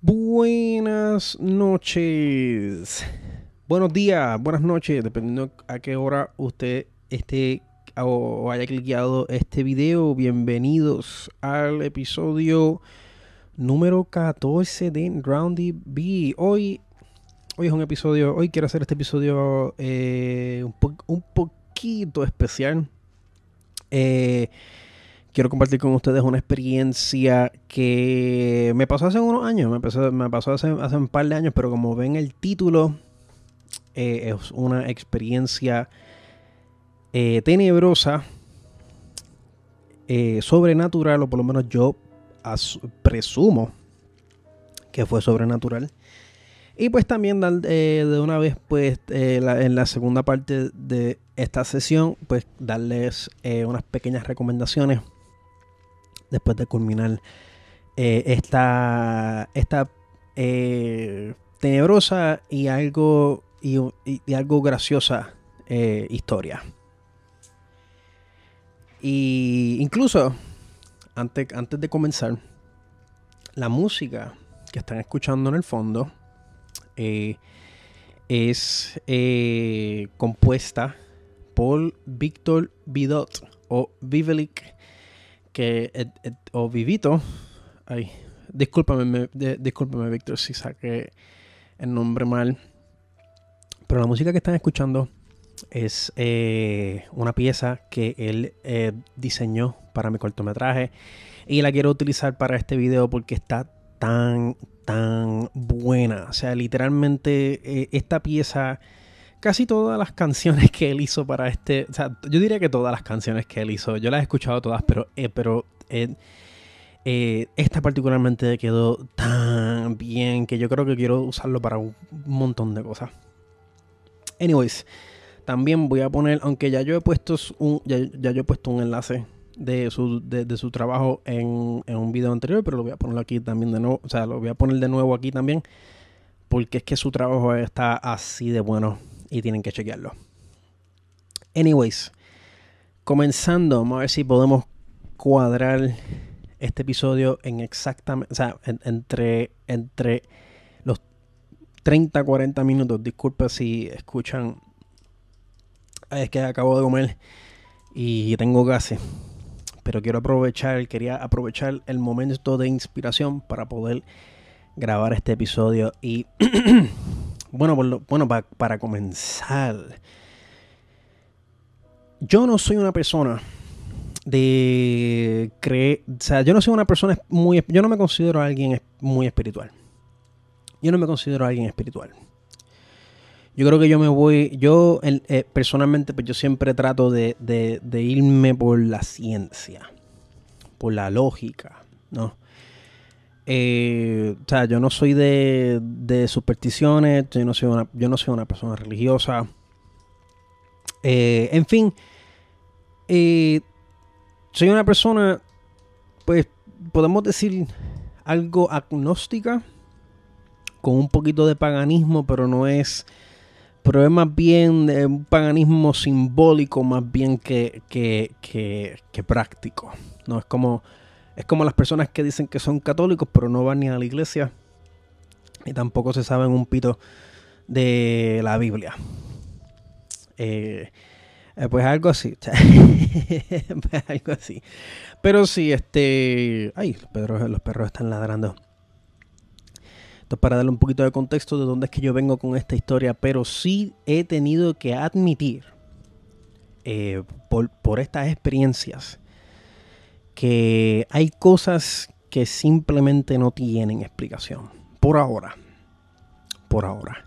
Buenas noches. Buenos días, buenas noches, dependiendo a qué hora usted esté o haya cliqueado este video. Bienvenidos al episodio número 14 de Roundy B. Hoy, hoy es un episodio, hoy quiero hacer este episodio eh, un, poquito especial. Eh, quiero compartir con ustedes una experiencia que me pasó hace unos años, me pasó, hace, un par de años, pero como ven el título, eh, es una experiencia eh, tenebrosa, eh, sobrenatural, o por lo menos yo presumo que fue sobrenatural. Y pues también de una vez, pues en la segunda parte de esta sesión, pues darles unas pequeñas recomendaciones después de culminar eh, esta, esta eh, tenebrosa y algo, y, algo graciosa eh, historia. Y incluso, antes, antes de comenzar, la música que están escuchando en el fondo es compuesta por Víctor Vidot o Vivelic que o Vivito, ay, discúlpame, discúlpame Víctor si saqué el nombre mal, pero la música que están escuchando es eh, una pieza que él eh, diseñó para mi cortometraje y la quiero utilizar para este video porque está tan, tan buena. O sea, literalmente eh, esta pieza casi todas las canciones que él hizo para este, o sea, yo diría que todas las canciones que él hizo, yo las he escuchado todas, pero, eh, pero eh, eh, esta particularmente quedó tan bien que yo creo que quiero usarlo para un montón de cosas. Anyways, también voy a poner, aunque ya yo he puesto un, ya, yo he puesto un enlace de su, de, su trabajo en, en, un video anterior, pero lo voy a poner aquí también de nuevo, o sea, lo voy a poner de nuevo aquí también, porque es que su trabajo está así de bueno y tienen que chequearlo. Anyways, comenzando, vamos a ver si podemos cuadrar este episodio en exactamente, o sea, entre, entre los 30, 40 minutos. Disculpa si escuchan, es que acabo de comer y tengo gases. Pero quiero aprovechar, quería aprovechar el momento de inspiración para poder grabar este episodio y Bueno, bueno para comenzar, yo no soy una persona de creer, o sea, yo no soy una persona muy, yo no me considero alguien muy espiritual. Yo no me considero alguien espiritual. Yo creo que yo me voy, yo eh, personalmente, pues yo siempre trato de, de irme por la ciencia, por la lógica, ¿no? Eh, o sea, yo no soy de, supersticiones, yo no soy una, yo no soy una persona religiosa. Eh, en fin, eh, soy una persona, pues podemos decir algo agnóstica, con un poquito de paganismo, pero no es, pero es más bien un paganismo simbólico, más bien que, que, que práctico. No es como es como las personas que dicen que son católicos, pero no van ni a la iglesia. Y tampoco se saben un pito de la Biblia. Eh, eh, pues algo así. pues algo así. Pero sí, este. Ay, los perros, los perros están ladrando. Entonces, para darle un poquito de contexto de dónde es que yo vengo con esta historia, pero sí he tenido que admitir eh, por, por, estas experiencias que hay cosas que simplemente no tienen explicación. Por ahora. Por ahora.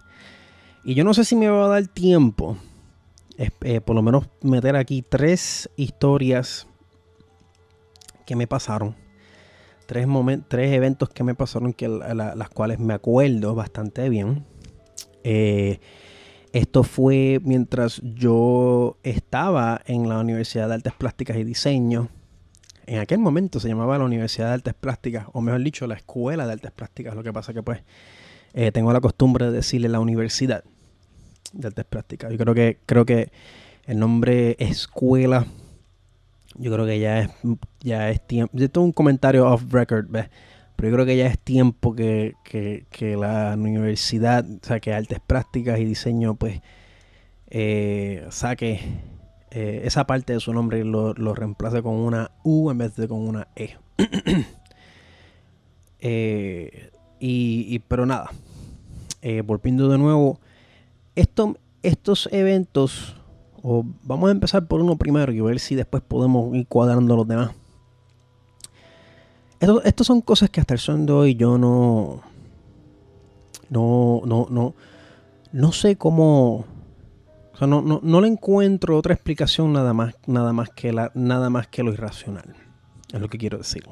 Y yo no sé si me va a dar tiempo. Eh, por lo menos meter aquí tres historias que me pasaron. Tres, tres eventos que me pasaron que las cuales me acuerdo bastante bien. Eh, esto fue mientras yo estaba en la Universidad de Artes Plásticas y Diseño en aquel momento se llamaba la Universidad de Artes Plásticas, o mejor dicho, la Escuela de Artes Plásticas. Lo que pasa que pues eh, tengo la costumbre de decirle la Universidad de Artes Plásticas. Yo creo que, creo que el nombre escuela, yo creo que ya es, ya es tiempo. Esto es un comentario off record, ¿ves? pero yo creo que ya es tiempo que, la universidad, o sea, que artes prácticas y diseño, pues, eh, saque eh, esa parte de su nombre lo, lo, reemplace con una U en vez de con una E. Eh, y, pero nada, volviendo de nuevo, esto, estos eventos, vamos a empezar por uno primero y ver si después podemos ir cuadrando los demás. Estas son cosas que hasta el son de hoy yo no. No, no, no. No sé cómo. Sea, no, no, le encuentro otra explicación nada más, nada más que la, nada más que lo irracional. Es lo que quiero decir.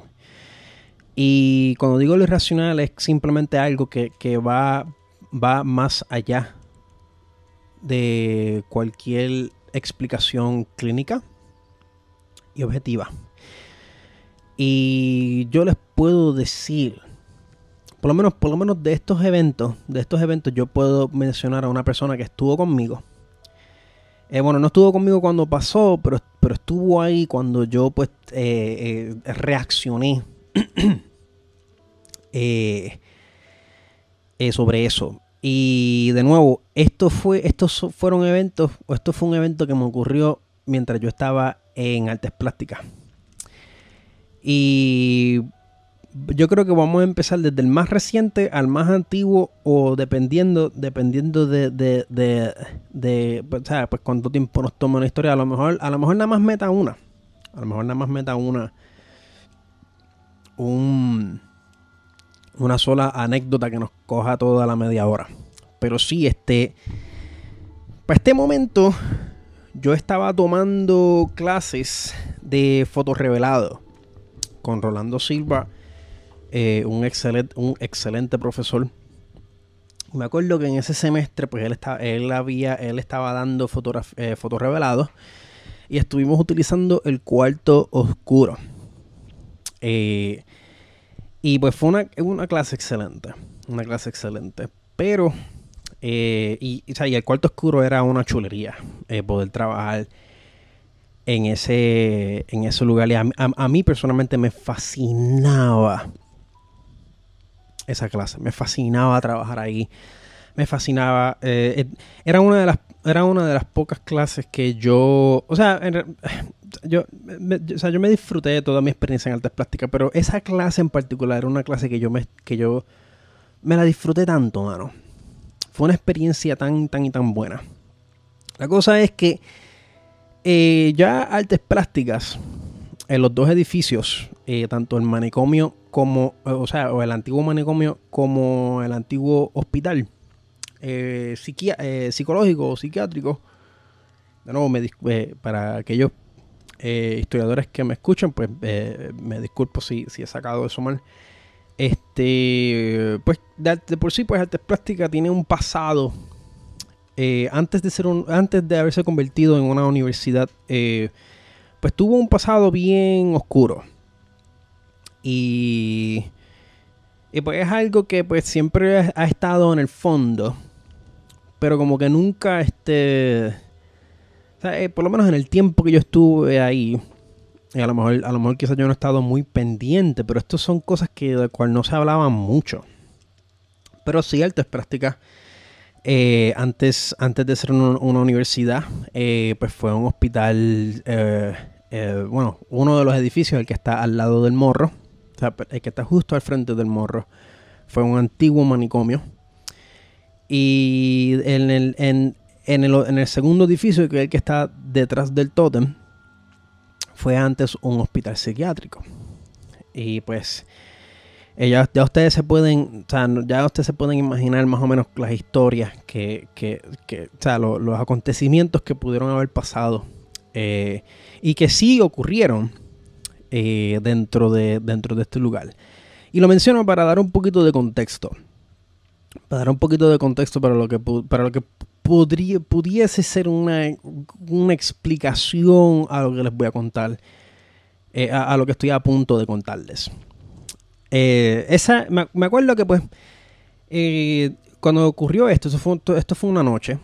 Y cuando digo lo irracional es simplemente algo que, va, va más allá de cualquier explicación clínica y objetiva. Y yo les puedo decir, por lo menos, por lo menos de estos eventos, de estos eventos yo puedo mencionar a una persona que estuvo conmigo. Eh, bueno, no estuvo conmigo cuando pasó, pero, pero estuvo ahí cuando yo pues eh, eh, reaccioné sobre eso. Y de nuevo, esto fue, estos fueron eventos, o esto fue un evento que me ocurrió mientras yo estaba en artes plásticas. Y yo creo que vamos a empezar desde el más reciente al más antiguo o dependiendo dependiendo de, de, de, pues, pues, cuánto tiempo nos toma una historia. A lo mejor a lo mejor nada más meta una. A lo mejor nada más meta una. Un, una sola anécdota que nos coja toda la media hora. Pero sí, este... Para este momento yo estaba tomando clases de fotorrevelado con Rolando Silva, eh, un, excelente, un excelente profesor. Me acuerdo que en ese semestre, pues él, estaba, él, había, él estaba dando eh, fotos revelados y estuvimos utilizando el cuarto oscuro. Eh, y pues fue una, una, clase excelente, una clase excelente. Pero, y, y, el cuarto oscuro era una chulería, poder trabajar en ese, en lugar. A, mí personalmente me fascinaba esa clase. Me fascinaba trabajar ahí. Me fascinaba. Eh, era una de las una de las pocas clases que yo, o sea, yo, me, yo me disfruté de toda mi experiencia en artes plásticas, pero esa clase en particular era una clase que yo me, que yo me la disfruté tanto, mano. Fue una experiencia tan, tan y tan buena. La cosa es que eh, ya artes plásticas en los dos edificios, eh, tanto el manicomio como, eh, o sea, o el antiguo manicomio como el antiguo hospital psicológico o psiquiátrico. De nuevo, me, para aquellos historiadores que me escuchan, pues me disculpo si, si he sacado eso mal. Este, pues de, por sí, pues artes plásticas tiene un pasado eh, antes, de ser un, antes de haberse convertido en una universidad, eh, pues tuvo un pasado bien oscuro. Y, y pues es algo que pues siempre ha estado en el fondo, pero como que nunca este... Eh, por lo menos en el tiempo que yo estuve ahí, a lo mejor, a lo mejor quizás yo no he estado muy pendiente, pero estas son cosas que de cual no se hablaban mucho. Pero sí, es práctica eh, antes, antes de ser una, universidad, eh, pues fue un hospital, eh, bueno, uno de los edificios, el que está al lado del morro, sea, el que está justo al frente del morro, fue un antiguo manicomio. Y en el, en, en el, en el segundo edificio, que es el que está detrás del tótem, fue antes un hospital psiquiátrico. Y pues ya, ustedes se pueden, o sea, ya ustedes se pueden imaginar más o menos las historias que, que, que o sea, los acontecimientos que pudieron haber pasado eh, y que sí ocurrieron eh, dentro, de, dentro de este lugar. Y lo menciono para dar un poquito de contexto. Para dar un poquito de contexto para lo que, para lo que podría, pudiese ser una, una explicación a lo que les voy a contar, eh, a lo que estoy a punto de contarles. Eh, esa, me, acuerdo que pues cuando ocurrió esto, esto fue una noche.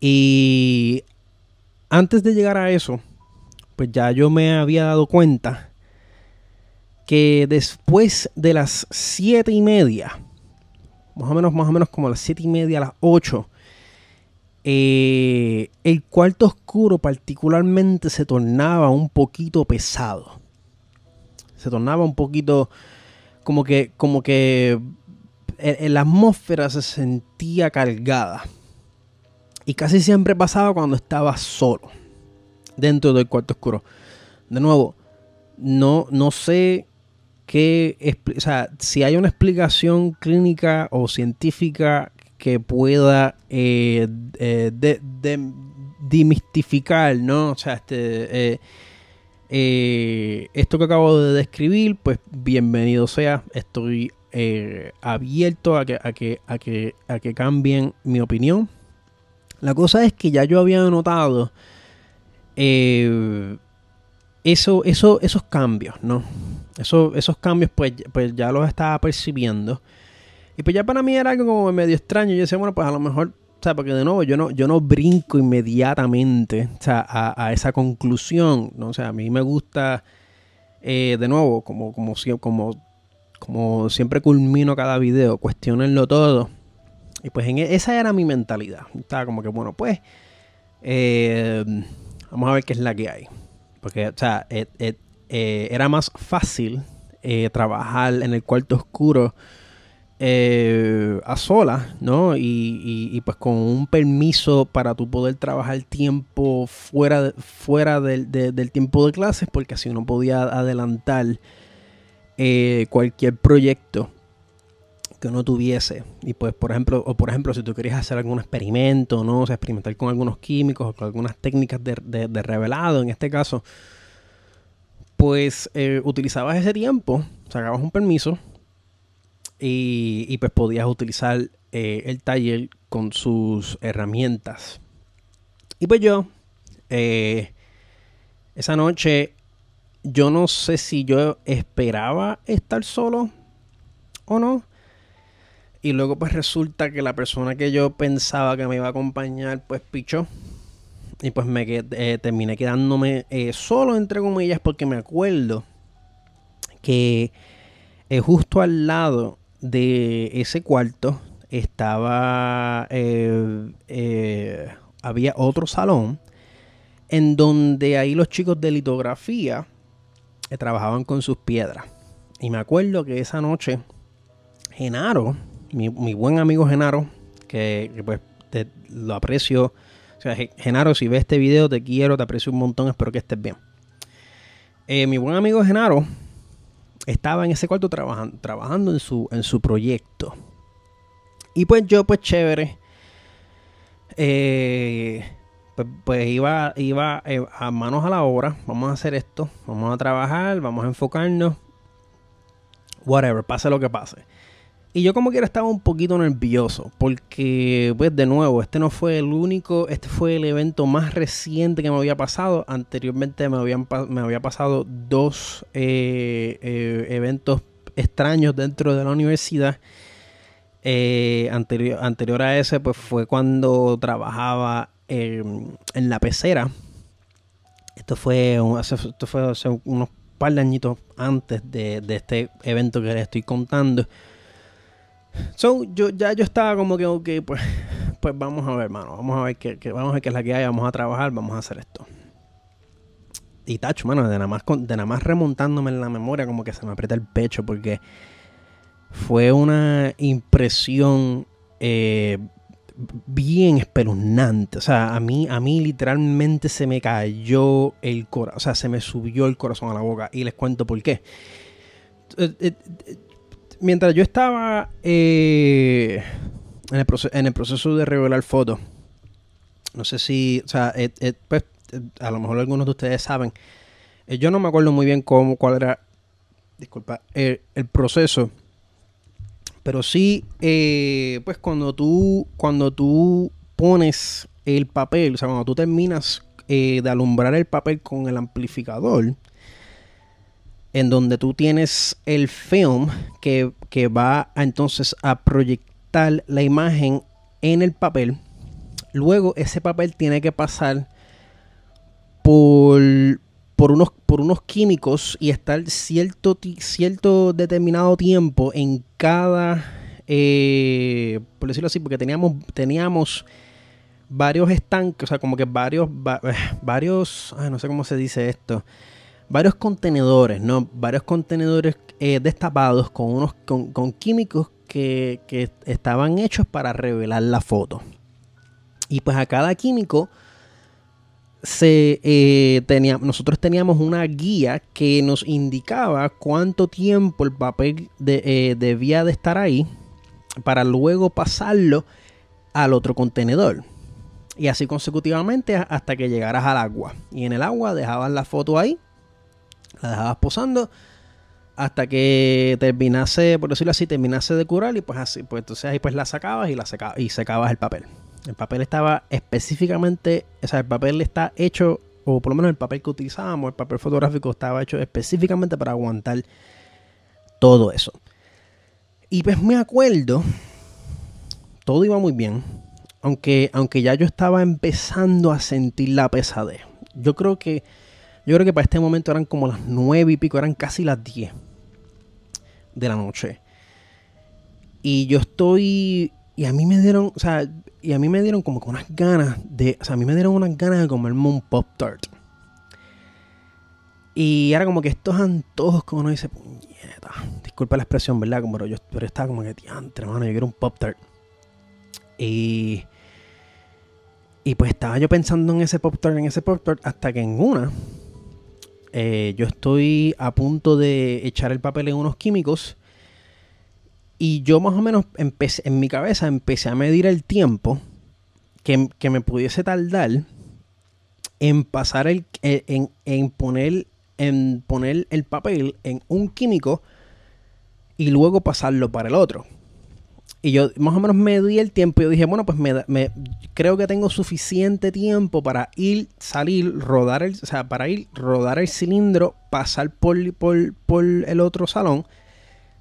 Y antes de llegar a eso, pues ya yo me había dado cuenta que después de las siete y media, más o menos, más o menos como las siete y media, a las 8, eh, el cuarto oscuro particularmente se tornaba un poquito pesado. Se tornaba un poquito como que, como que la atmósfera se sentía cargada. Y casi siempre pasaba cuando estaba solo dentro del cuarto oscuro. De nuevo, no, no sé qué, o sea, si hay una explicación clínica o científica que pueda eh, eh, de, demistificar, ¿no? O sea, este, eh, esto que acabo de describir, pues bienvenido sea. Estoy abierto a que, a, que, a, que, a que cambien mi opinión. La cosa es que ya yo había notado eso, eso, esos cambios, ¿no? Eso, esos cambios, pues, pues ya los estaba percibiendo. Y pues ya para mí era algo como medio extraño. Yo decía, bueno, pues a lo mejor, o sea, porque de nuevo yo no, yo no brinco inmediatamente sea, a, esa conclusión. ¿no? O sea, a mí me gusta, eh, de nuevo, como, como, como, como siempre culmino cada video, cuestionarlo todo. Y pues en e, esa era mi mentalidad. Estaba como que, bueno, pues, eh, vamos a ver qué es la que hay. Porque, o sea, eh, era más fácil trabajar en el cuarto oscuro eh, a sola, ¿no? Y, pues con un permiso para tú poder trabajar tiempo fuera, fuera del, tiempo de clases, porque así uno podía adelantar eh, cualquier proyecto que uno tuviese. Y pues, por ejemplo, o por ejemplo, si tú querías hacer algún experimento, ¿no? Experimentar con algunos químicos o con algunas técnicas de, revelado, en este caso, pues eh, utilizabas ese tiempo, sacabas un permiso y, pues podías utilizar eh, el taller con sus herramientas. Y pues yo, eh, esa noche, yo no sé si yo esperaba estar solo o no. Y luego pues resulta que la persona que yo pensaba que me iba a acompañar pues pichó. Y pues me eh, terminé quedándome solo entre comillas porque me acuerdo que justo al lado de ese cuarto estaba eh, eh, había otro salón en donde ahí los chicos de litografía eh, trabajaban con sus piedras y me acuerdo que esa noche Genaro mi, buen amigo Genaro que, pues lo aprecio o sea, Genaro si ves este video te quiero te aprecio un montón espero que estés bien mi buen amigo Genaro estaba en ese cuarto trabajando, trabajando en, su, en su proyecto. Y pues yo, pues chévere, eh, pues, pues, iba, iba eh, a manos a la obra, vamos a hacer esto, vamos a trabajar, vamos a enfocarnos, whatever, pase lo que pase. Y yo como quiera estaba un poquito nervioso porque, pues de nuevo, este no fue el único, este fue el evento más reciente que me había pasado. Anteriormente me, habían, me había pasado dos eh, eh, eventos extraños dentro de la universidad. Eh, anterior, anterior a ese, pues fue cuando trabajaba en la pecera. Esto fue, esto fue hace unos par de añitos antes de, de este evento que les estoy contando. So, yo ya yo estaba como que, ok, pues, pues vamos a ver, hermano. Vamos a ver qué, vamos a ver qué es la que hay, vamos a trabajar, vamos a hacer esto. Y tacho, mano, de nada más de nada más remontándome en la memoria, como que se me aprieta el pecho, porque fue una impresión eh, bien espeluznante. O sea, a mí, a mí literalmente se me cayó el corazón. O sea, se me subió el corazón a la boca. Y les cuento por qué. Eh, eh, mientras yo estaba eh, en, el proceso, de revelar fotos, no sé si, o sea, eh, eh, pues, a lo mejor algunos de ustedes saben, yo no me acuerdo muy bien cómo, cuál era, disculpa, el proceso, pero sí, pues cuando tú, cuando tú pones el papel, o sea, cuando tú terminas de alumbrar el papel con el amplificador, en donde tú tienes el film que, va entonces a proyectar la imagen en el papel. Luego ese papel tiene que pasar por, por unos, por unos químicos y estar cierto, cierto determinado tiempo en cada, eh, por decirlo así, porque teníamos, teníamos varios estanques, o sea, como que varios, varios, no sé cómo se dice esto, varios contenedores, ¿no? Varios contenedores eh, destapados con unos, con, químicos que, que, estaban hechos para revelar la foto. Y pues a cada químico se, eh, tenía, nosotros teníamos una guía que nos indicaba cuánto tiempo el papel eh, debía de estar ahí para luego pasarlo al otro contenedor. Y así consecutivamente hasta que llegaras al agua. Y en el agua dejabas la foto ahí, la dejabas posando hasta que terminase, por decirlo así, terminase de curar y pues así, pues entonces ahí pues la sacabas y la secabas y secabas el papel. El papel estaba específicamente, o sea, el papel está hecho, o por lo menos el papel que utilizábamos, el papel fotográfico estaba hecho específicamente para aguantar todo eso. Y pues me acuerdo, todo iba muy bien, aunque, aunque ya yo estaba empezando a sentir la pesadez. Yo creo que, yo creo que para este momento eran como las nueve y pico, eran casi las 10 de la noche. Y yo estoy y a mí me dieron, o sea, y a mí me dieron como que unas ganas de, o sea, a mí me dieron unas ganas de comerme un Pop Tart. Y era como que estos antojos como uno dice, puñeta, disculpa la expresión, ¿verdad? Pero yo pero estaba como que, diantre, mano, yo quiero un Pop Tart. Y, y pues estaba yo pensando en ese Pop Tart, en ese Pop Tart, hasta que en una, eh, yo estoy a punto de echar el papel en unos químicos y yo más o menos empecé, en mi cabeza empecé a medir el tiempo que, me pudiese tardar en pasar el, eh, en, en, poner, en poner el papel en un químico y luego pasarlo para el otro. Y yo más o menos medí el tiempo y yo dije, bueno, pues me, me, creo que tengo suficiente tiempo para ir, salir, rodar el, o sea, para ir, rodar el cilindro, pasar por, por, por el otro salón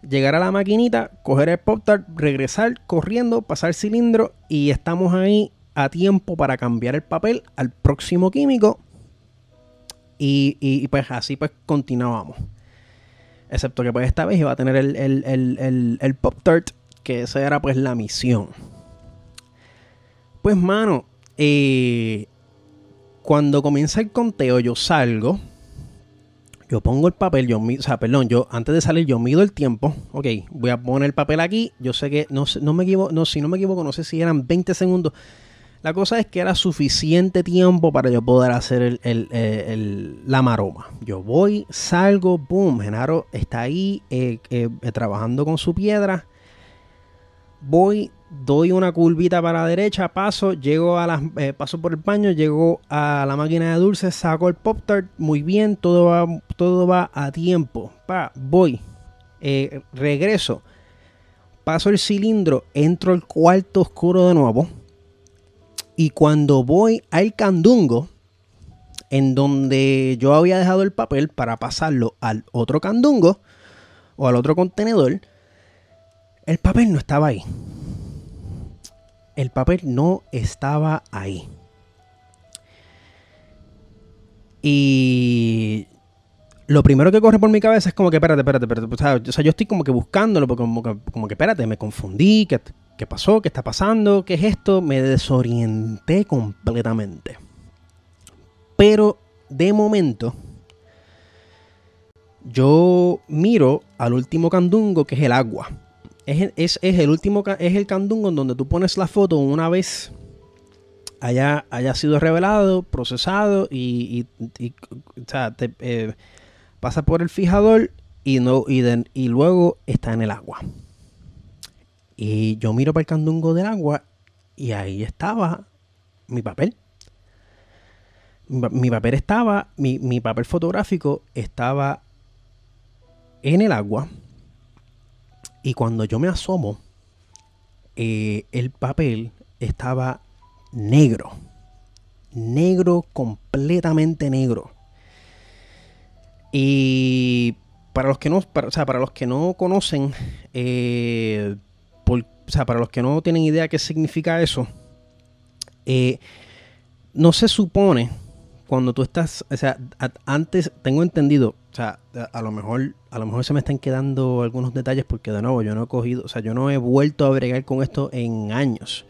llegar a la maquinita, coger el Pop Tart, regresar corriendo, pasar cilindro y estamos ahí a tiempo para cambiar el papel al próximo químico. Y, pues así pues continuábamos. Excepto que pues esta vez iba a tener el, el, Pop Tart, que esa era pues la misión. Pues mano, eh, cuando comienza el conteo yo salgo yo pongo el papel, yo o sea, perdón, yo antes de salir yo mido el tiempo. Ok, voy a poner el papel aquí. Yo sé que, no, no me equivoco, no, si no me equivoco, no sé si eran 20 segundos. La cosa es que era suficiente tiempo para yo poder hacer el, el, la maroma. Yo voy, salgo, boom, Genaro está ahí eh, eh, trabajando con su piedra. Voy, doy una curvita para la derecha, paso, llego a las, eh, paso por el baño, llego a la máquina de dulces, saco el pop tart, muy bien, todo va, todo va a tiempo. Pa, voy, eh, regreso, paso el cilindro, entro al cuarto oscuro de nuevo. Y cuando voy al candungo, en donde yo había dejado el papel para pasarlo al otro candungo o al otro contenedor, el papel no estaba ahí el papel no estaba ahí. Y lo primero que corre por mi cabeza es como que, espérate, espérate, espérate. O sea, yo estoy como que buscándolo, porque como, que, espérate, me confundí, ¿qué, ¿qué pasó? ¿Qué está pasando? ¿Qué es esto? Me desorienté completamente. Pero de momento, yo miro al último candungo, que es el agua es, el último, es el candungo en donde tú pones la foto una vez haya, haya sido revelado, procesado y, eh, pasa por el fijador y, no, y, luego está en el agua. Y yo miro para el candungo del agua y ahí estaba mi papel. Mi, papel estaba, mi, mi papel fotográfico estaba en el agua y cuando yo me asomo, eh, el papel estaba negro. Negro, completamente negro. Y para los que no, para, o sea, para los que no conocen, eh, o sea, para los que no tienen idea qué significa eso, eh, no se supone cuando tú estás, o sea, antes tengo entendido, o sea, a, lo mejor, a lo mejor se me están quedando algunos detalles porque de nuevo yo no he cogido, o sea, yo no he vuelto a bregar con esto en años.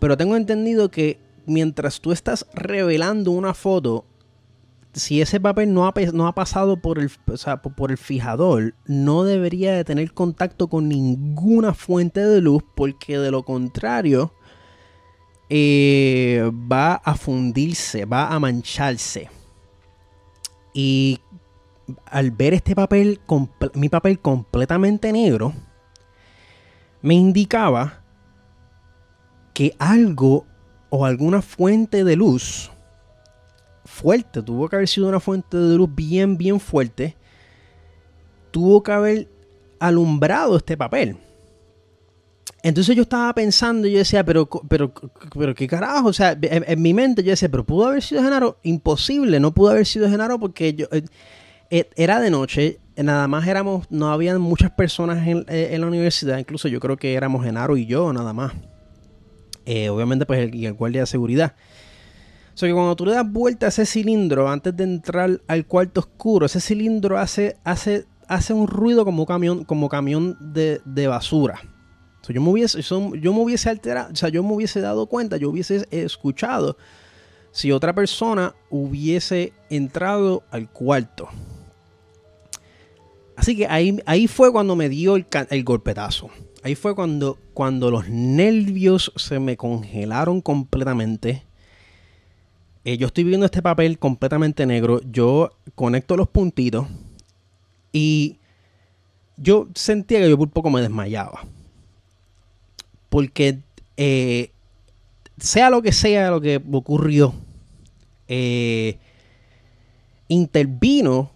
Pero tengo entendido que mientras tú estás revelando una foto, si ese papel no ha, no ha pasado por el, por el fijador, no debería de tener contacto con ninguna fuente de luz porque de lo contrario eh, va a fundirse, va a mancharse. Y al ver este papel, mi papel completamente negro, me indicaba que algo o alguna fuente de luz fuerte, tuvo que haber sido una fuente de luz bien, bien fuerte, tuvo que haber alumbrado este papel. Entonces yo estaba pensando yo decía, pero, pero, pero qué carajo, o sea, en, mi mente yo decía, pero pudo haber sido Genaro, imposible, no pudo haber sido Genaro porque yo eh, eh, era de noche, nada más éramos, no habían muchas personas en, eh, la universidad, incluso yo creo que éramos Genaro y yo nada más. obviamente pues el, el guardia de seguridad. O sea que cuando tú le das vuelta a ese cilindro antes de entrar al cuarto oscuro, ese cilindro hace, hace, hace un ruido como camión, como camión de, de basura yo, me hubiese, yo me hubiese alterado, o sea, yo me hubiese dado cuenta, yo hubiese escuchado si otra persona hubiese entrado al cuarto. Así que ahí, ahí fue cuando me dio el, golpetazo. Ahí fue cuando, cuando los nervios se me congelaron completamente. Eh, yo estoy viendo este papel completamente negro. Yo conecto los puntitos. Y yo sentía que yo por poco me desmayaba porque eh, sea lo que sea lo que ocurrió, eh, intervino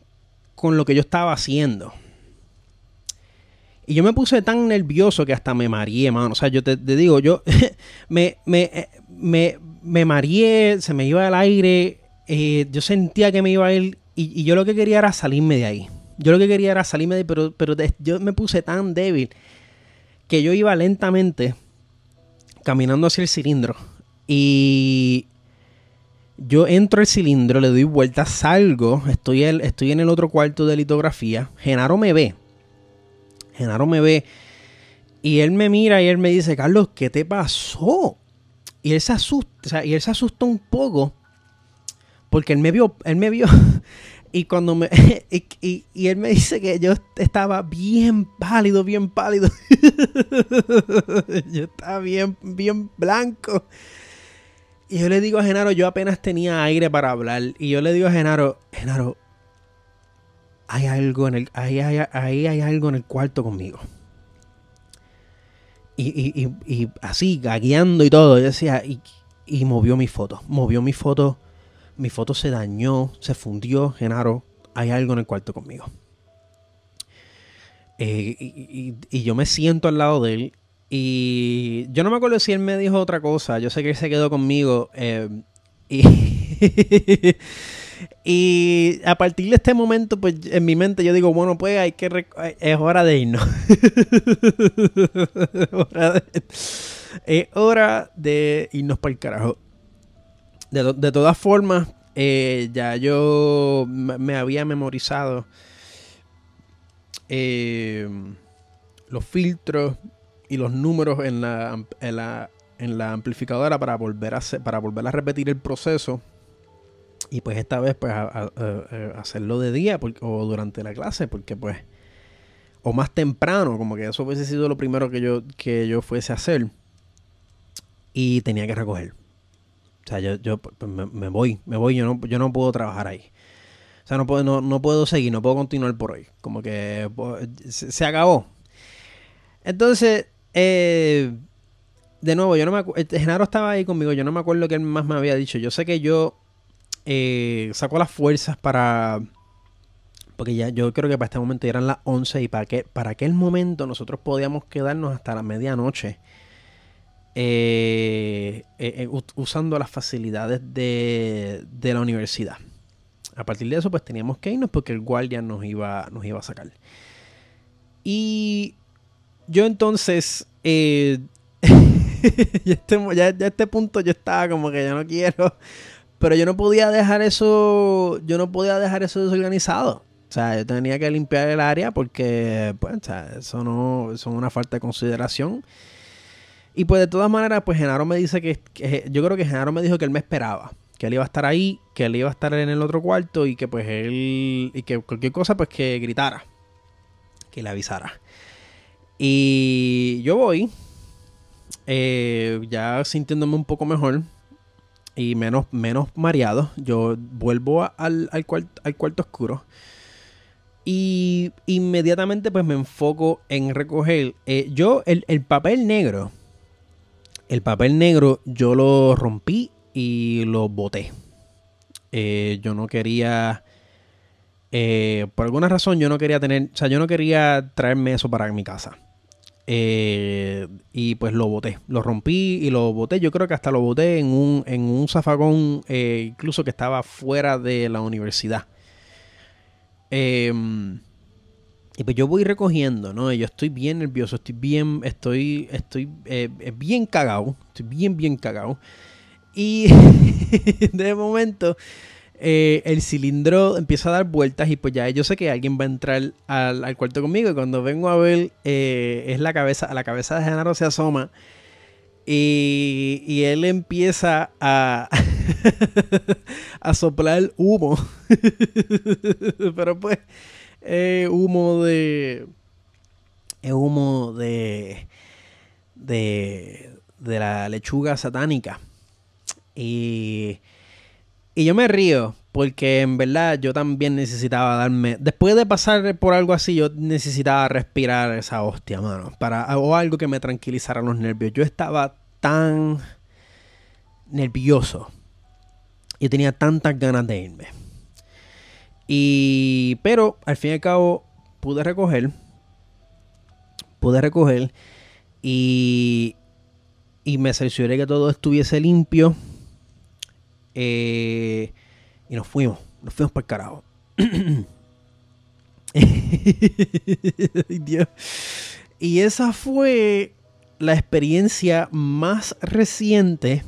con lo que yo estaba haciendo. Y yo me puse tan nervioso que hasta me mareé, mano. O sea, yo te, digo, yo me, me, me, me mareé, se me iba el aire, eh, yo sentía que me iba a ir y, y, yo lo que quería era salirme de ahí. Yo lo que quería era salirme de ahí, pero, pero yo me puse tan débil que yo iba lentamente caminando hacia el cilindro. Y yo entro al cilindro, le doy vuelta, salgo, estoy, estoy en el otro cuarto de litografía. Genaro me ve. Genaro me ve. Y él me mira y él me dice, Carlos, ¿qué te pasó? Y él se asusta, y él se asustó un poco. Porque él me vio, él me vio, y cuando me. Y, él me dice que yo estaba bien pálido, bien pálido. yo estaba bien, bien blanco. Y yo le digo a Genaro, yo apenas tenía aire para hablar. Y yo le digo a Genaro, Genaro, hay algo en el. Ahí hay, hay, algo en el cuarto conmigo. Y, y, y, así, gagueando y todo. Yo decía, y, y movió mi foto. Movió mi foto mi foto se dañó, se fundió, Genaro, hay algo en el cuarto conmigo. Eh, y, yo me siento al lado de él y yo no me acuerdo si él me dijo otra cosa, yo sé que él se quedó conmigo eh, y, a partir de este momento, pues en mi mente yo digo, bueno, pues hay que es hora de irnos. es hora de irnos para el carajo. De, todas formas, eh, ya yo me había memorizado eh, los filtros y los números en la, en la, amplificadora para volver, a para volver a repetir el proceso. Y pues esta vez pues hacerlo de día o durante la clase, porque pues, o más temprano, como que eso hubiese sido lo primero que yo, que yo fuese a hacer. Y tenía que recoger. O sea, yo, yo pues, me, voy, me voy, yo no, yo no puedo trabajar ahí. O sea, no puedo, no, puedo seguir, no puedo continuar por hoy. Como que pues, se, acabó. Entonces, eh, de nuevo, yo no me. Este, Genaro estaba ahí conmigo, yo no me acuerdo que él más me había dicho. Yo sé que yo eh, saco las fuerzas para. Porque ya yo creo que para este momento ya eran las 11 y para, que, para aquel momento nosotros podíamos quedarnos hasta la medianoche eh, eh, eh, usando las facilidades de, la universidad. A partir de eso, pues teníamos que irnos porque el guardia nos iba, nos iba a sacar. Y yo entonces, este, ya, ya, a este punto yo estaba como que ya no quiero, pero yo no podía dejar eso, yo no podía dejar eso desorganizado. O sea, yo tenía que limpiar el área porque, pues, o sea, eso no, eso es una falta de consideración. Y pues de todas maneras, pues Genaro me dice que, yo creo que Genaro me dijo que él me esperaba, que él iba a estar ahí, que él iba a estar en el otro cuarto y que pues él, y que cualquier cosa, pues que gritara, que le avisara. Y yo voy, eh, ya sintiéndome un poco mejor y menos, menos mareado, yo vuelvo al, al, al cuarto oscuro. Y inmediatamente pues me enfoco en recoger. Eh, yo, el, papel negro. El papel negro yo lo rompí y lo boté. Eh, yo no quería... por alguna razón yo no quería tener... O sea, yo no quería traerme eso para mi casa. Eh, y pues lo boté, lo rompí y lo boté. Yo creo que hasta lo boté en un, en un zafagón, eh, incluso que estaba fuera de la universidad. Em, y pues yo voy recogiendo, ¿no? yo estoy bien nervioso, estoy bien, estoy, estoy eh, bien cagado, estoy bien, bien cagado. Y de momento eh, el cilindro empieza a dar vueltas y pues ya yo sé que alguien va a entrar al, cuarto conmigo y cuando vengo a ver eh, es la cabeza, la cabeza de Genaro se asoma y, él empieza a, a soplar humo. Pero pues es humo de... Es humo de... De, de la lechuga satánica. Y y yo me río porque en verdad yo también necesitaba darme. Después de pasar por algo así, yo necesitaba respirar esa hostia, mano. Para, o algo que me tranquilizara los nervios. Yo estaba tan nervioso. Y tenía tantas ganas de irme. Y. Pero al fin y al cabo, pude recoger. Pude recoger. Y. Y me cercioré que todo estuviese limpio eh, y nos fuimos, nos fuimos para el carajo. Y esa fue la experiencia más reciente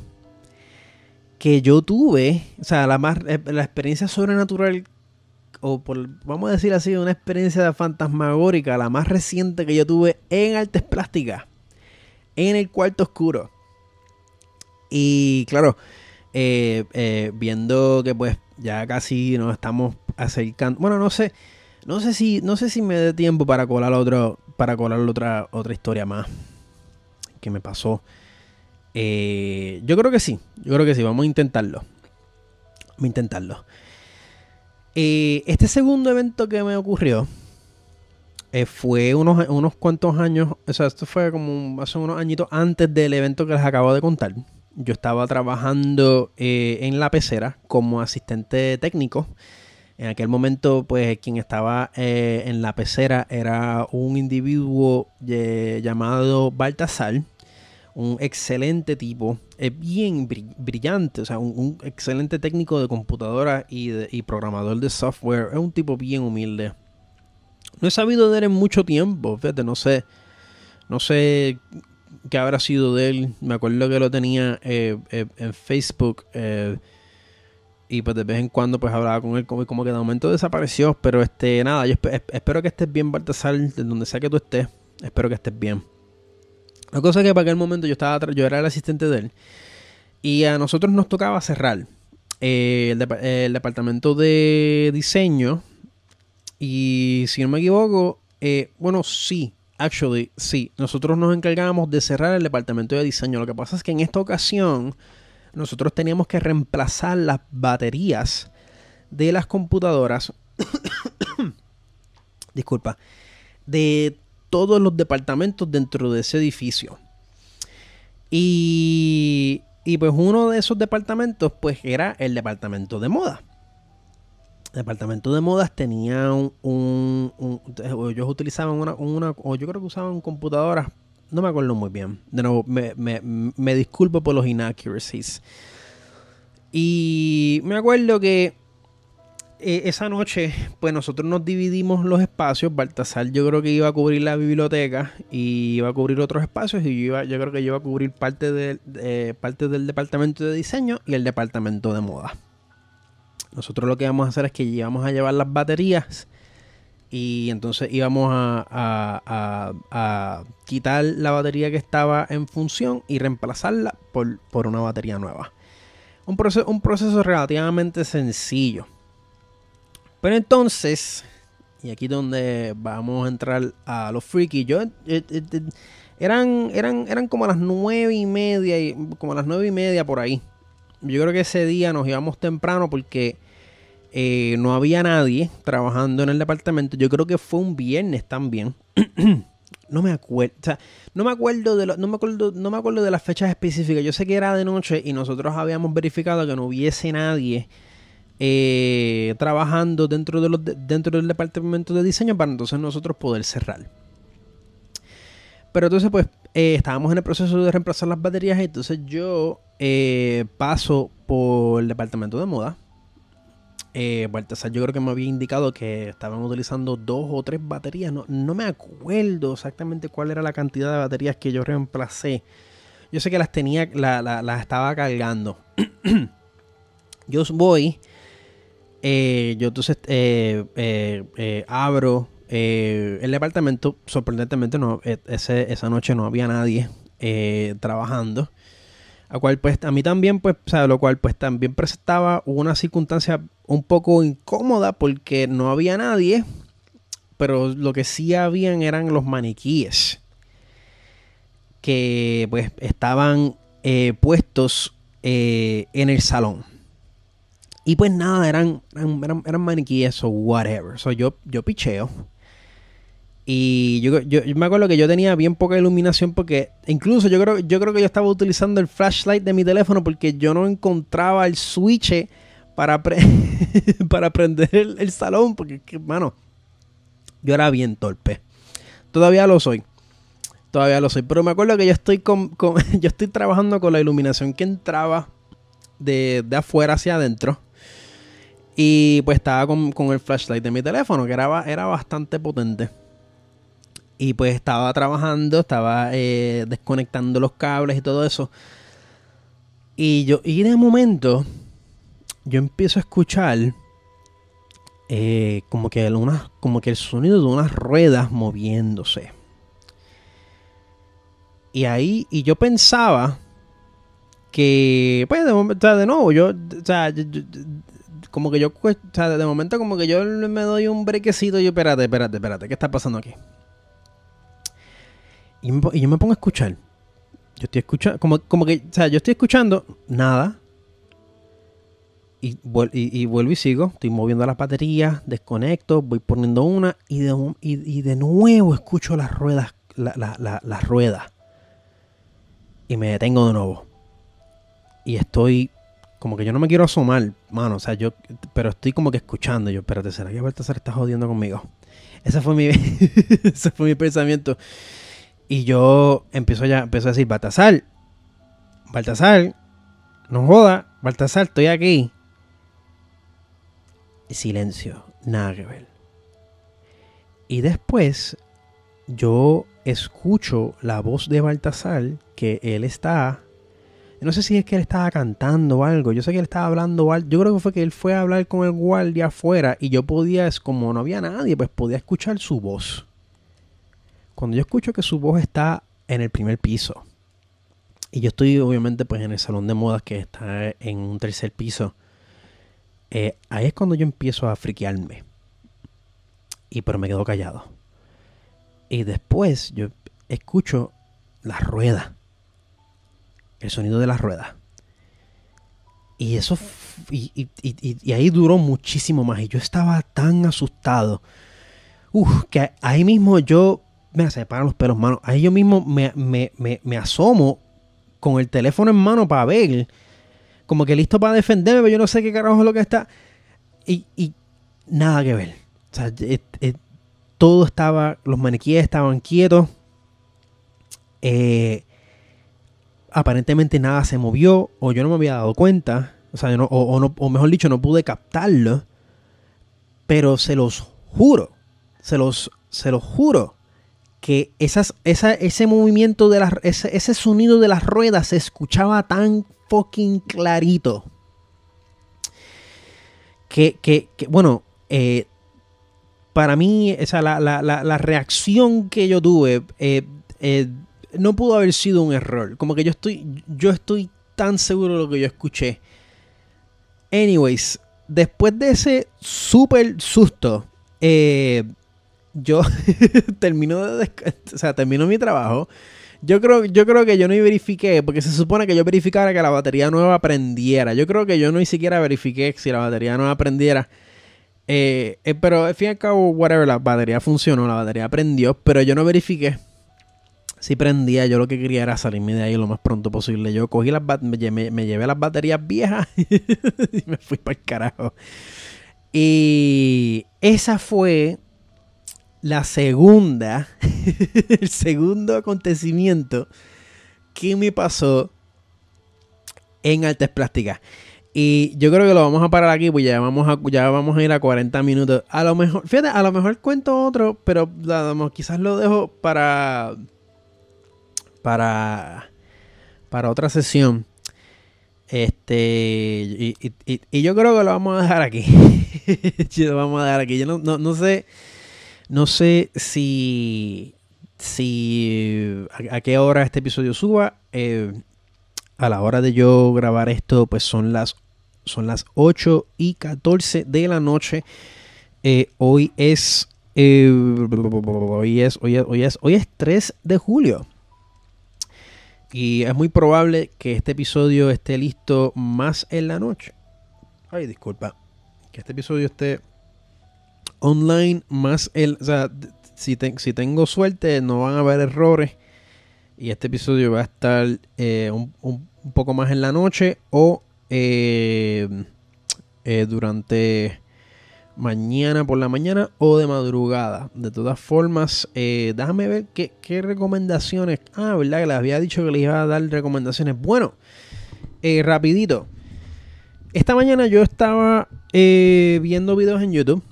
que yo tuve, o sea, la, más, eh, la experiencia sobrenatural, o por, vamos a decir así, una experiencia fantasmagórica, la más reciente que yo tuve en artes plásticas, en el cuarto oscuro. Y claro, eh, eh, viendo que pues ya casi nos estamos acercando. Bueno, no sé. No sé si, no sé si me dé tiempo para colar otro, para colar otra, otra historia más que me pasó. Eh, yo creo que sí, yo creo que sí, vamos a intentarlo. Vamos a intentarlo. Este segundo evento que me ocurrió fue unos, unos cuantos años, o sea, esto fue como hace unos añitos antes del evento que les acabo de contar yo estaba trabajando eh, en la pecera como asistente técnico. En aquel momento, pues quien estaba eh, en la pecera era un individuo eh, llamado Baltasar, un excelente tipo, bien brillante, o sea, un, excelente técnico de computadora y, programador de software. Es un tipo bien humilde. No he sabido de él en mucho tiempo, fíjate, no sé, no sé que habrá sido de él. Me acuerdo que lo tenía eh, eh, en Facebook. Eh, y pues de vez en cuando pues hablaba con él como, como que de momento desapareció. Pero este, nada, yo espero que estés bien, Baltasar, de donde sea que tú estés. Espero que estés bien. La cosa es que para aquel momento yo estaba yo era el asistente de él. Y a nosotros nos tocaba cerrar el, el, departamento de diseño. Y si no me equivoco, bueno, sí, Actually, sí, nosotros nos encargábamos de cerrar el departamento de diseño. Lo que pasa es que en esta ocasión nosotros teníamos que reemplazar las baterías de las computadoras. disculpa. De todos los departamentos dentro de ese edificio. Y, y pues uno de esos departamentos pues era el departamento de moda departamento de modas tenía un, ellos utilizaban una, una, o yo creo que usaban computadoras, no me acuerdo muy bien. De nuevo, me, me, me disculpo por los inaccuracies. Y me acuerdo que eh, esa noche, pues nosotros nos dividimos los espacios. Baltasar yo creo que iba a cubrir la biblioteca y iba a cubrir otros espacios y yo, iba, creo que iba a cubrir parte, de, parte del departamento de diseño y el departamento de moda. Nosotros lo que íbamos a hacer es que íbamos a llevar las baterías y entonces íbamos a, quitar la batería que estaba en función y reemplazarla por, por una batería nueva. Un proceso, un proceso relativamente sencillo. Pero entonces, y aquí donde vamos a entrar a los freaky, yo eh, eh, eh, eran, eran, eran como las nueve y media, como las nueve y media por ahí. Yo creo que ese día nos íbamos temprano porque no había nadie trabajando en el departamento. Yo creo que fue un viernes también. no me o sea, no me acuerdo de no me acuerdo, no me acuerdo de las fechas específicas. Yo sé que era de noche y nosotros habíamos verificado que no hubiese nadie eh, trabajando dentro de los dentro del departamento de diseño para entonces nosotros poder cerrar. Pero entonces pues eh, estábamos en el proceso de reemplazar las baterías entonces yo eh, paso por el departamento de moda eh, yo creo que me había indicado que estaban utilizando dos o tres baterías. No, no me acuerdo exactamente cuál era la cantidad de baterías que yo reemplacé. Yo sé que las tenía, las estaba cargando. yo voy, eh, yo entonces eh, eh, abro el departamento. Sorprendentemente, no, e, esa noche no había nadie trabajando. A cual pues a mí también pues, o lo cual pues también presentaba una circunstancia un poco incómoda porque no había nadie, pero lo que sí habían eran los maniquíes que pues estaban puestos en el salón. Y pues nada, eran, eran, eran maniquíes o whatever. So yo, yo picheo. Y yo, yo, me acuerdo que yo tenía bien poca iluminación porque incluso yo creo, yo creo que yo estaba utilizando el flashlight de mi teléfono porque yo no encontraba el switch para, para prender el, salón porque, mano, yo era bien torpe. Todavía lo soy. Todavía lo soy. Pero me acuerdo que yo estoy con, yo estoy trabajando con la iluminación que entraba de, de afuera hacia adentro. Y pues estaba con, con, el flashlight de mi teléfono, que era, era bastante potente. Y pues estaba trabajando, estaba eh, desconectando los cables y todo eso. Y yo, y de momento, yo empiezo a escuchar eh, como, que una, como que el sonido de unas ruedas moviéndose. Y ahí, y yo pensaba que, pues, de, de nuevo, yo, o sea, como que yo, o sea, de momento como que yo me doy un brequecito y yo, espérate, espérate, espérate, ¿qué está pasando aquí? Y, yo me pongo a escuchar. Yo estoy escuchando, como, como que, o sea, yo estoy escuchando nada. Y, y, vuelvo y sigo. Estoy moviendo las baterías, desconecto, voy poniendo una y de, y, de nuevo escucho las ruedas, las ruedas. Y me detengo de nuevo. Y estoy como que yo no me quiero asomar, mano, o sea, yo, pero estoy como que escuchando. Yo, espérate, ¿será que Baltasar está jodiendo conmigo? Ese fue mi, ese fue mi pensamiento. Y yo empiezo ya, empiezo a decir, Baltasar, Baltasar, no joda, Baltasar, estoy aquí. silencio, nada que ver. Y después yo escucho la voz de Baltasar que él está. No sé si es que él estaba cantando o algo. Yo sé que él estaba hablando. Yo creo que fue que él fue a hablar con el guardia afuera. Y yo podía, como no había nadie, pues podía escuchar su voz cuando yo escucho que su voz está en el primer piso, y yo estoy obviamente pues en el salón de modas que está en un tercer piso, eh, ahí es cuando yo empiezo a friquearme. Y pero me quedo callado. Y después yo escucho la rueda. El sonido de la rueda. Y eso. Y, y, ahí duró muchísimo más. Y yo estaba tan asustado. Uf, que ahí mismo yo me separan los pelos, mano. Ahí yo mismo me, asomo con el teléfono en mano para ver. Como que listo para defenderme, pero yo no sé qué carajo es lo que está. Y, nada que ver. O sea, todo estaba, los maniquíes estaban quietos. Eh, aparentemente nada se movió o yo no me había dado cuenta. O sea, o, o mejor dicho, no pude captarlo. Pero se los juro, se los, se los juro que esas, ese movimiento de las, ese, sonido de las ruedas se escuchaba tan fucking clarito que, que, bueno, eh, para mí, esa, la, la, la, reacción que yo tuve eh, eh, no pudo haber sido un error. Como que yo estoy, yo estoy tan seguro de lo que yo escuché. Anyways, después de ese súper susto, eh, yo termino de o sea, termino mi trabajo. Yo creo, yo creo que yo no verifiqué, porque se supone que yo verificara que la batería nueva prendiera. Yo creo que yo no ni siquiera verifiqué si la batería nueva prendiera. Eh, eh, pero al fin y al cabo, whatever, la batería funcionó, la batería prendió, pero yo no verifiqué si prendía. Yo lo que quería era salirme de ahí lo más pronto posible. Yo cogí las me, me, llevé las baterías viejas y me fui para el carajo. Y esa fue la segunda, el segundo acontecimiento que me pasó en artes plásticas. Y yo creo que lo vamos a parar aquí, pues ya vamos a, ya vamos a ir a 40 minutos. A lo mejor, fíjate, a lo mejor cuento otro, pero quizás lo dejo para. Para. Para otra sesión. Este. Y, yo creo que lo vamos a dejar aquí. lo vamos a dejar aquí. Yo no, sé. No sé si. Si. A, qué hora este episodio suba. Eh, a la hora de yo grabar esto, pues son las son las 8 y 14 de la noche. Eh, hoy es. Eh, hoy, es, hoy, es, hoy, es, 3 de julio. Y es muy probable que este episodio esté listo más en la noche. Ay, disculpa. Que este episodio esté online más el. O sea, si, tengo suerte, no van a haber errores. Y este episodio va a estar eh, un, un, poco más en la noche. O eh, eh, durante mañana por la mañana o de madrugada. De todas formas, eh, déjame ver qué, recomendaciones. Ah, verdad que les había dicho que les iba a dar recomendaciones. Bueno, rapidito. Esta mañana yo estaba viendo videos en YouTube.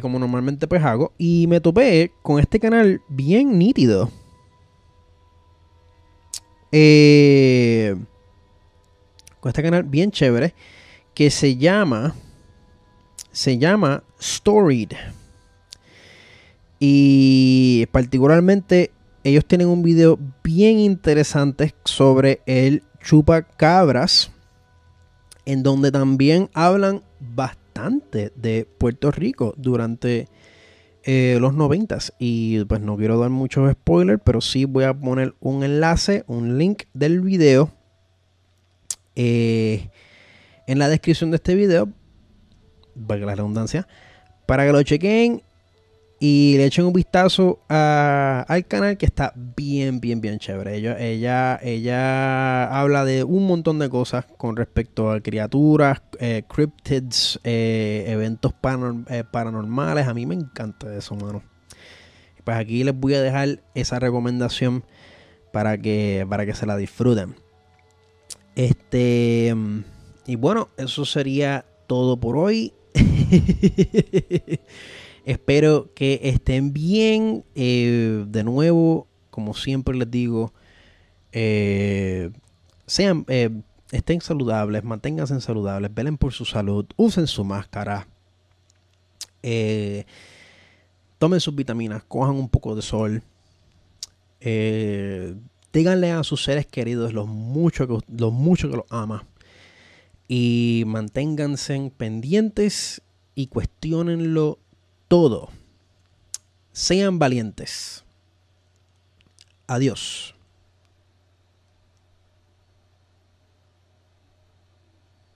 como normalmente pues hago. Y me topé con este canal bien nítido. Eh, con este canal bien chévere que se llama se llama Storied. Y particularmente ellos tienen un video bien interesante sobre el chupacabras en donde también hablan bastante de Puerto Rico durante eh, los noventas y pues no quiero dar muchos spoilers pero sí voy a poner un enlace un link del video eh, en la descripción de este video, la redundancia, para que lo chequen y le echen un vistazo al canal que está bien, bien, bien chévere. Ella, ella, ella habla de un montón de cosas con respecto a criaturas, eh, cryptids, eh, eventos paranormales. A mí me encanta eso, mano. Pues aquí les voy a dejar esa recomendación para que, para que se la disfruten. Este. Y bueno, eso sería todo por hoy. Espero que estén bien. Eh, de nuevo, como siempre les digo, eh, sean, eh, estén saludables, manténganse saludables, velen por su salud, usen su máscara, tomen sus vitaminas, cojan un poco de sol. Díganle a sus seres queridos lo mucho que, lo mucho que los ama. Y manténganse pendientes y cuestionenlo todo. Sean valientes. Adiós.